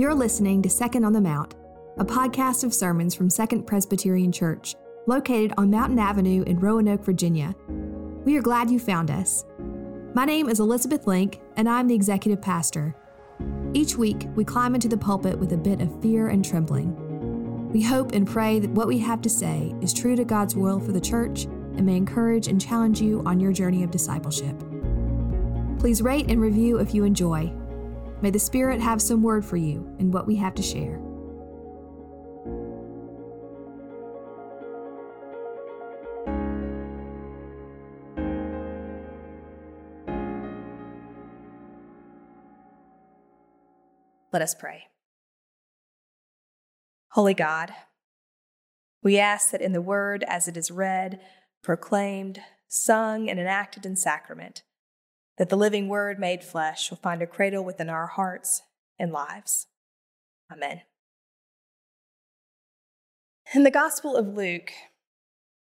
You're listening to Second on the Mount, a podcast of sermons from Second Presbyterian Church, located on Mountain Avenue in Roanoke, Virginia. We are glad you found us. My name is Elizabeth Link, and I'm the executive pastor. Each week, we climb into the pulpit with a bit of fear and trembling. We hope and pray that what we have to say is true to God's will for the church and may encourage and challenge you on your journey of discipleship. Please rate and review if you enjoy. May the Spirit have some word for you in what we have to share. Let us pray. Holy God, we ask that in the word as it is read, proclaimed, sung, and enacted in sacrament, that the living word made flesh will find a cradle within our hearts and lives. Amen. In the Gospel of Luke,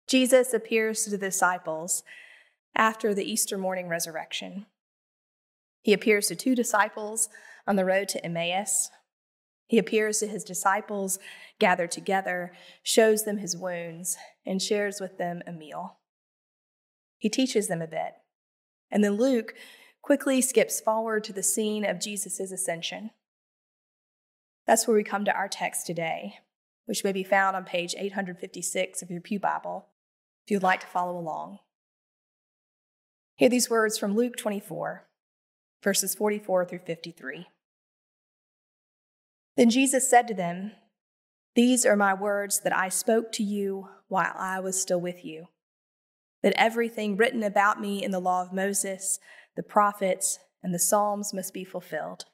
Jesus appears to the disciples after the Easter morning resurrection. He appears to two disciples on the road to Emmaus. He appears to his disciples gathered together, shows them his wounds, and shares with them a meal. He teaches them a bit. And then Luke quickly skips forward to the scene of Jesus' ascension. That's where we come to our text today, which may be found on page 856 of your Pew Bible, if you'd like to follow along. Hear these words from Luke 24, verses 44 through 53. Then Jesus said to them, These are my words that I spoke to you while I was still with you that everything written about me in the law of Moses, the prophets, and the Psalms must be fulfilled.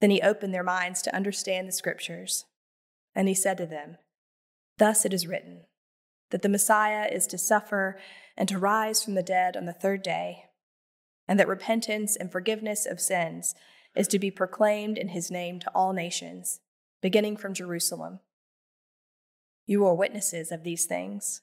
Then he opened their minds to understand the scriptures. And he said to them, Thus it is written, that the Messiah is to suffer and to rise from the dead on the third day, and that repentance and forgiveness of sins is to be proclaimed in his name to all nations, beginning from Jerusalem. You are witnesses of these things.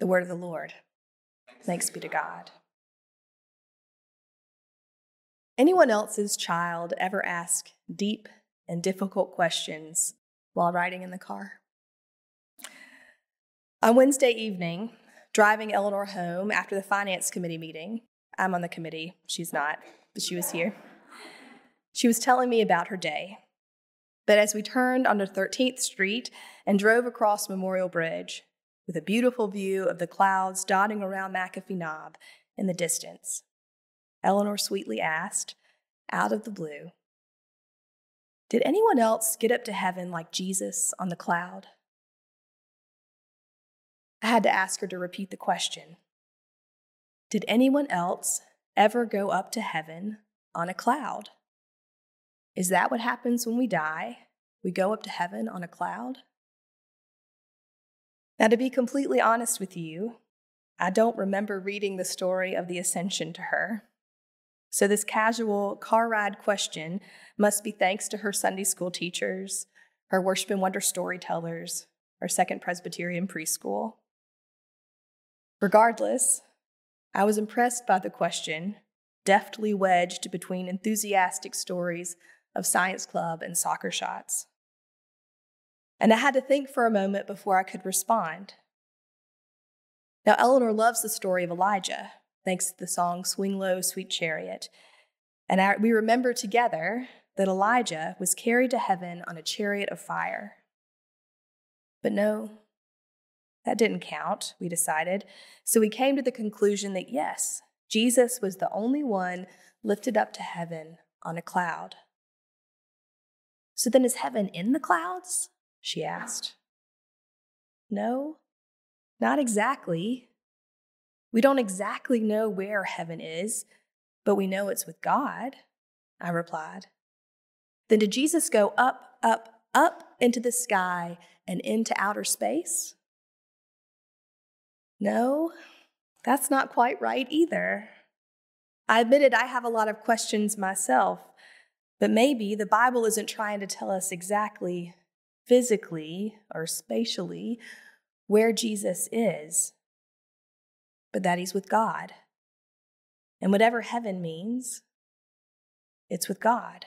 The word of the Lord. Thanks be to God. Anyone else's child ever ask deep and difficult questions while riding in the car? On Wednesday evening, driving Eleanor home after the finance committee meeting, I'm on the committee, she's not, but she was here. She was telling me about her day. But as we turned onto 13th Street and drove across Memorial Bridge, with a beautiful view of the clouds dotting around McAfee Knob in the distance. Eleanor sweetly asked, out of the blue, Did anyone else get up to heaven like Jesus on the cloud? I had to ask her to repeat the question Did anyone else ever go up to heaven on a cloud? Is that what happens when we die? We go up to heaven on a cloud? Now, to be completely honest with you, I don't remember reading the story of the ascension to her. So, this casual car ride question must be thanks to her Sunday school teachers, her worship and wonder storytellers, or Second Presbyterian preschool. Regardless, I was impressed by the question, deftly wedged between enthusiastic stories of science club and soccer shots and I had to think for a moment before I could respond. Now, Eleanor loves the story of Elijah, thanks to the song Swing Low, Sweet Chariot. And I, we remember together that Elijah was carried to heaven on a chariot of fire. But no, that didn't count, we decided. So we came to the conclusion that yes, Jesus was the only one lifted up to heaven on a cloud. So then is heaven in the clouds? She asked. No, not exactly. We don't exactly know where heaven is, but we know it's with God, I replied. then did Jesus go up, up, up into the sky and into outer space? No, that's not quite right either. I admitted I have a lot of questions myself, but maybe the Bible isn't trying to tell us exactly physically or spatially where Jesus is, but that he's with God. And whatever heaven means, it's with God.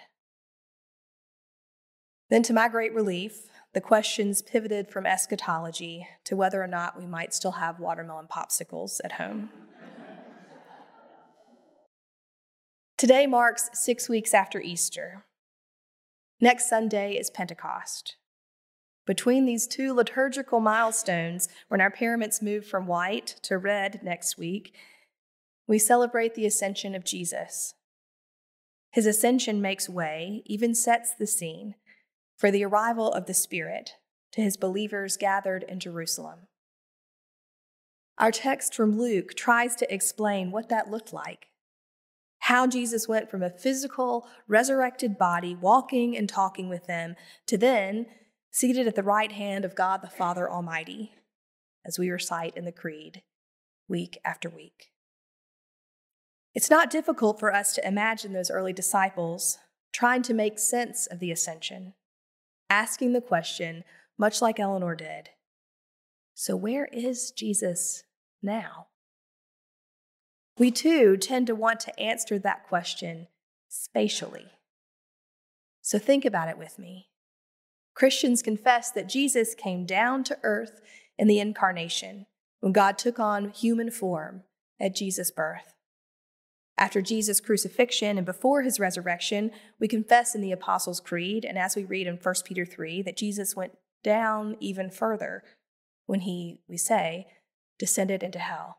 Then, to my great relief, the questions pivoted from eschatology to whether or not we might still have watermelon popsicles at home. Today marks six weeks after Easter. Next Sunday is Pentecost. Between these two liturgical milestones, when our paraments move from white to red next week, we celebrate the ascension of Jesus. His ascension makes way, even sets the scene, for the arrival of the Spirit to his believers gathered in Jerusalem. Our text from Luke tries to explain what that looked like how Jesus went from a physical, resurrected body, walking and talking with them, to then seated at the right hand of God the Father Almighty, as we recite in the Creed week after week. It's not difficult for us to imagine those early disciples trying to make sense of the ascension, asking the question, much like Eleanor did So, where is Jesus now? We too tend to want to answer that question spatially. So, think about it with me. Christians confess that Jesus came down to earth in the incarnation when God took on human form at Jesus' birth. After Jesus' crucifixion and before his resurrection, we confess in the Apostles' Creed, and as we read in 1 Peter 3, that Jesus went down even further when he, we say, descended into hell.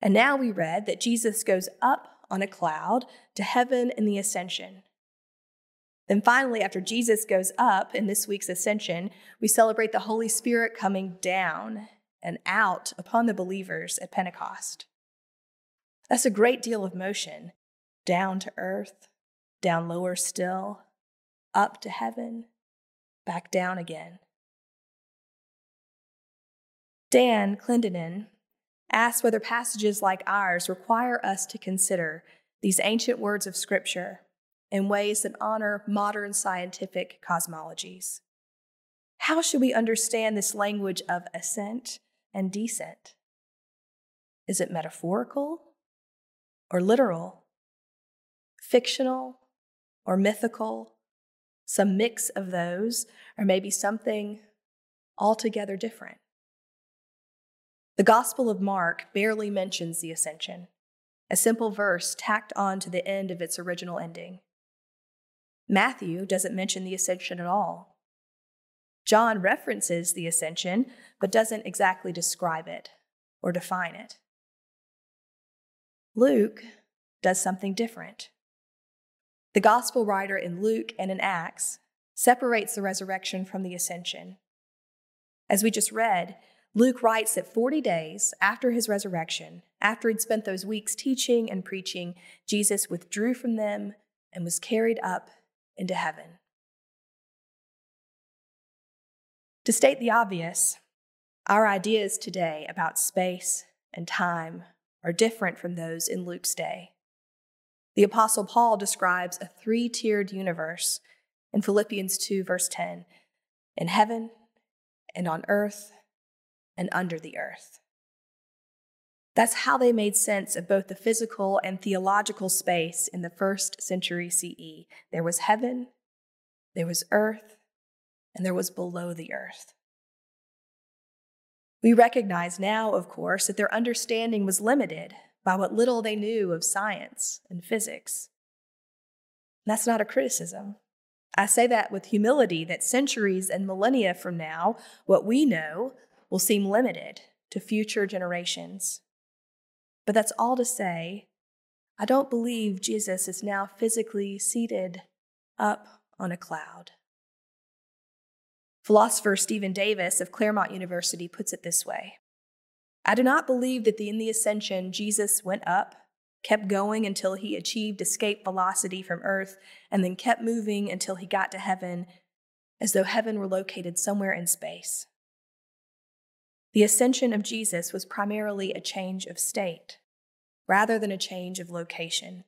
And now we read that Jesus goes up on a cloud to heaven in the ascension. Then finally, after Jesus goes up in this week's ascension, we celebrate the Holy Spirit coming down and out upon the believers at Pentecost. That's a great deal of motion down to earth, down lower still, up to heaven, back down again. Dan Clendenin asked whether passages like ours require us to consider these ancient words of Scripture in ways that honor modern scientific cosmologies. How should we understand this language of ascent and descent? Is it metaphorical or literal, fictional or mythical, some mix of those, or maybe something altogether different? The Gospel of Mark barely mentions the ascension, a simple verse tacked on to the end of its original ending. Matthew doesn't mention the ascension at all. John references the ascension, but doesn't exactly describe it or define it. Luke does something different. The gospel writer in Luke and in Acts separates the resurrection from the ascension. As we just read, Luke writes that 40 days after his resurrection, after he'd spent those weeks teaching and preaching, Jesus withdrew from them and was carried up into heaven. To state the obvious, our ideas today about space and time are different from those in Luke's day. The Apostle Paul describes a three tiered universe in Philippians 2, verse 10 in heaven and on earth and under the earth. That's how they made sense of both the physical and theological space in the first century CE. There was heaven, there was earth, and there was below the earth. We recognize now, of course, that their understanding was limited by what little they knew of science and physics. And that's not a criticism. I say that with humility that centuries and millennia from now, what we know will seem limited to future generations. But that's all to say, I don't believe Jesus is now physically seated up on a cloud. Philosopher Stephen Davis of Claremont University puts it this way I do not believe that in the ascension Jesus went up kept going until he achieved escape velocity from Earth, and then kept moving until he got to heaven, as though heaven were located somewhere in space. The ascension of Jesus was primarily a change of state, rather than a change of location.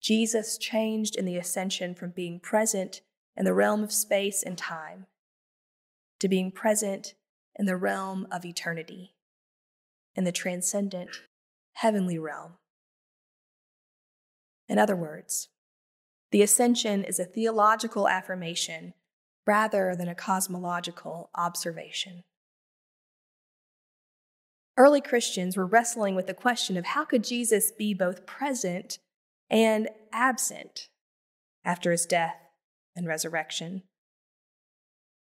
Jesus changed in the ascension from being present in the realm of space and time to being present in the realm of eternity, in the transcendent heavenly realm. In other words, the ascension is a theological affirmation rather than a cosmological observation. Early Christians were wrestling with the question of how could Jesus be both present and absent after his death and resurrection?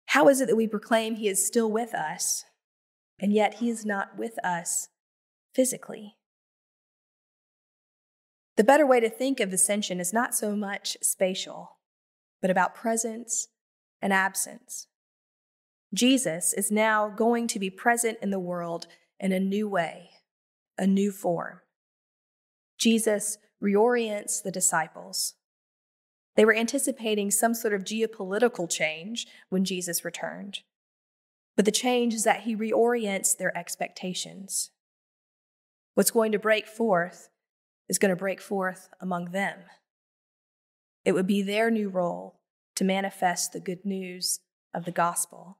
How is it that we proclaim he is still with us, and yet he is not with us physically? The better way to think of ascension is not so much spatial, but about presence and absence. Jesus is now going to be present in the world in a new way, a new form. Jesus reorients the disciples. They were anticipating some sort of geopolitical change when Jesus returned. But the change is that he reorients their expectations. What's going to break forth is going to break forth among them. It would be their new role to manifest the good news of the gospel.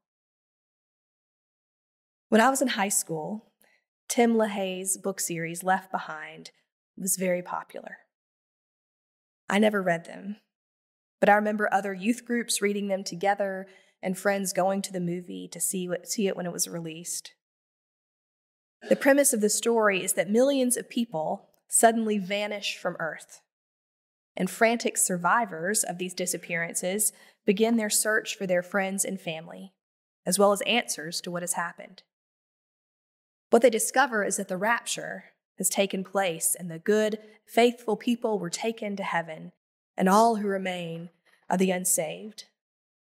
When I was in high school, Tim LaHaye's book series, Left Behind, was very popular. I never read them, but I remember other youth groups reading them together and friends going to the movie to see, what, see it when it was released. The premise of the story is that millions of people suddenly vanish from Earth, and frantic survivors of these disappearances begin their search for their friends and family, as well as answers to what has happened. What they discover is that the rapture has taken place, and the good, faithful people were taken to heaven, and all who remain are the unsaved,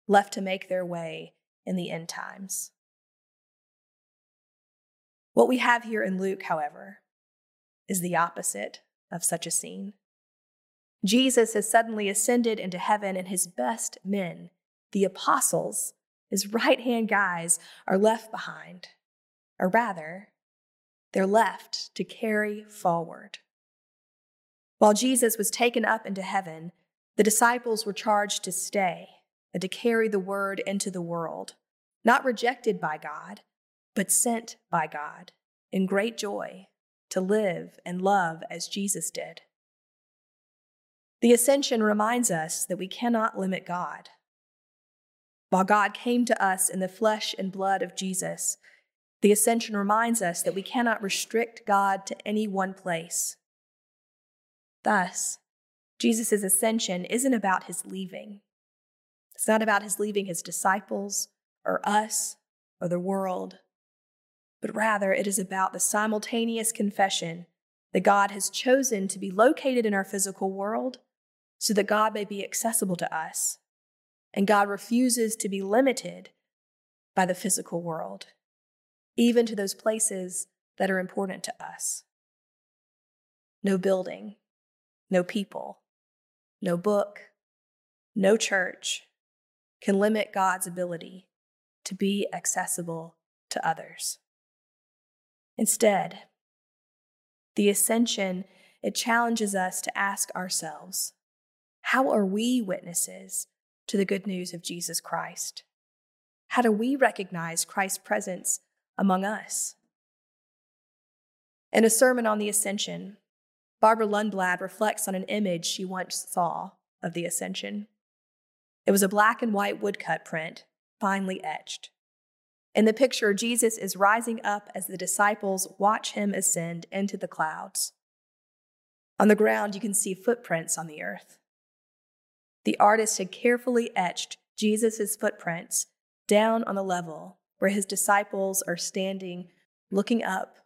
left to make their way in the end times. What we have here in Luke, however, is the opposite of such a scene. Jesus has suddenly ascended into heaven, and his best men, the apostles, his right hand guys, are left behind. Or rather, they're left to carry forward. While Jesus was taken up into heaven, the disciples were charged to stay and to carry the word into the world, not rejected by God, but sent by God in great joy to live and love as Jesus did. The ascension reminds us that we cannot limit God. While God came to us in the flesh and blood of Jesus, the ascension reminds us that we cannot restrict God to any one place. Thus, Jesus' ascension isn't about his leaving. It's not about his leaving his disciples or us or the world but rather it is about the simultaneous confession that God has chosen to be located in our physical world so that God may be accessible to us. And God refuses to be limited by the physical world, even to those places that are important to us. No building, no people, no book, no church can limit God's ability to be accessible to others. Instead, the ascension, it challenges us to ask ourselves how are we witnesses to the good news of Jesus Christ? How do we recognize Christ's presence among us? In a sermon on the ascension, Barbara Lundblad reflects on an image she once saw of the ascension. It was a black and white woodcut print, finely etched. In the picture, Jesus is rising up as the disciples watch him ascend into the clouds. On the ground, you can see footprints on the earth. The artist had carefully etched Jesus' footprints down on the level where his disciples are standing, looking up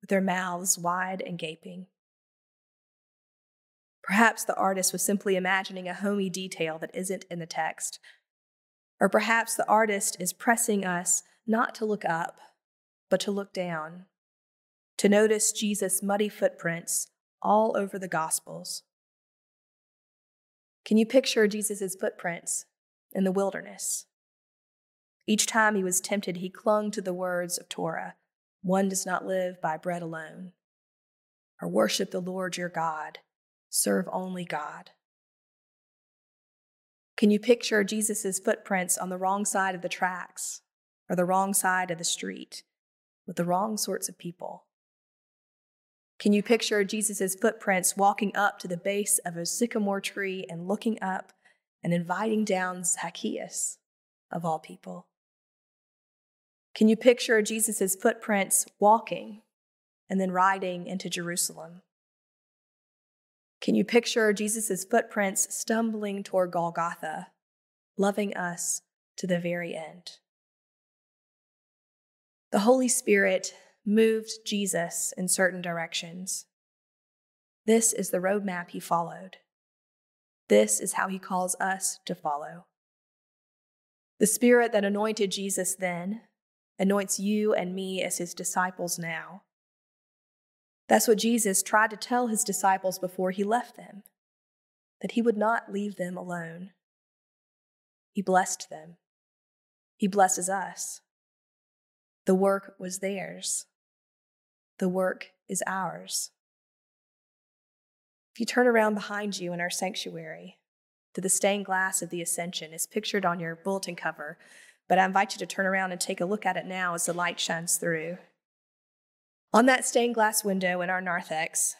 with their mouths wide and gaping. Perhaps the artist was simply imagining a homey detail that isn't in the text. Or perhaps the artist is pressing us not to look up, but to look down, to notice Jesus' muddy footprints all over the Gospels. Can you picture Jesus' footprints in the wilderness? Each time he was tempted, he clung to the words of Torah one does not live by bread alone. Or worship the Lord your God, serve only God. Can you picture Jesus' footprints on the wrong side of the tracks or the wrong side of the street with the wrong sorts of people? Can you picture Jesus' footprints walking up to the base of a sycamore tree and looking up and inviting down Zacchaeus, of all people? Can you picture Jesus' footprints walking and then riding into Jerusalem? Can you picture Jesus' footprints stumbling toward Golgotha, loving us to the very end? The Holy Spirit moved Jesus in certain directions. This is the roadmap he followed. This is how he calls us to follow. The Spirit that anointed Jesus then anoints you and me as his disciples now. That's what Jesus tried to tell his disciples before he left them that he would not leave them alone. He blessed them. He blesses us. The work was theirs. The work is ours. If you turn around behind you in our sanctuary, to the stained glass of the ascension is pictured on your bulletin cover but I invite you to turn around and take a look at it now as the light shines through. On that stained glass window in our narthex,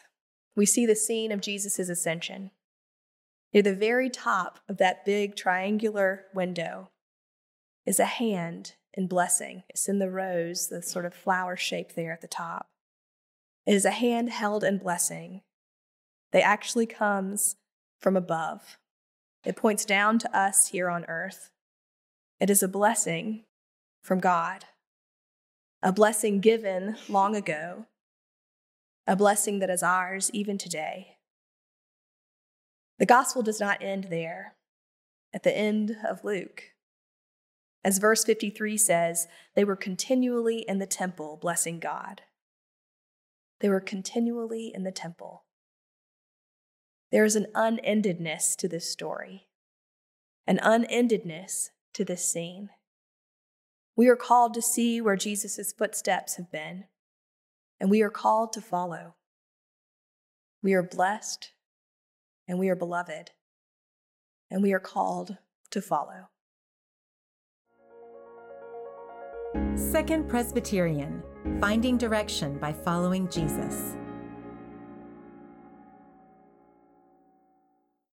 we see the scene of Jesus' ascension. Near the very top of that big triangular window is a hand in blessing. It's in the rose, the sort of flower shape there at the top. It is a hand held in blessing that actually comes from above. It points down to us here on earth. It is a blessing from God, a blessing given long ago, a blessing that is ours even today. The gospel does not end there. At the end of Luke, as verse 53 says, they were continually in the temple blessing God. They were continually in the temple. There is an unendedness to this story, an unendedness to this scene. We are called to see where Jesus' footsteps have been, and we are called to follow. We are blessed, and we are beloved, and we are called to follow. Second Presbyterian Finding Direction by Following Jesus.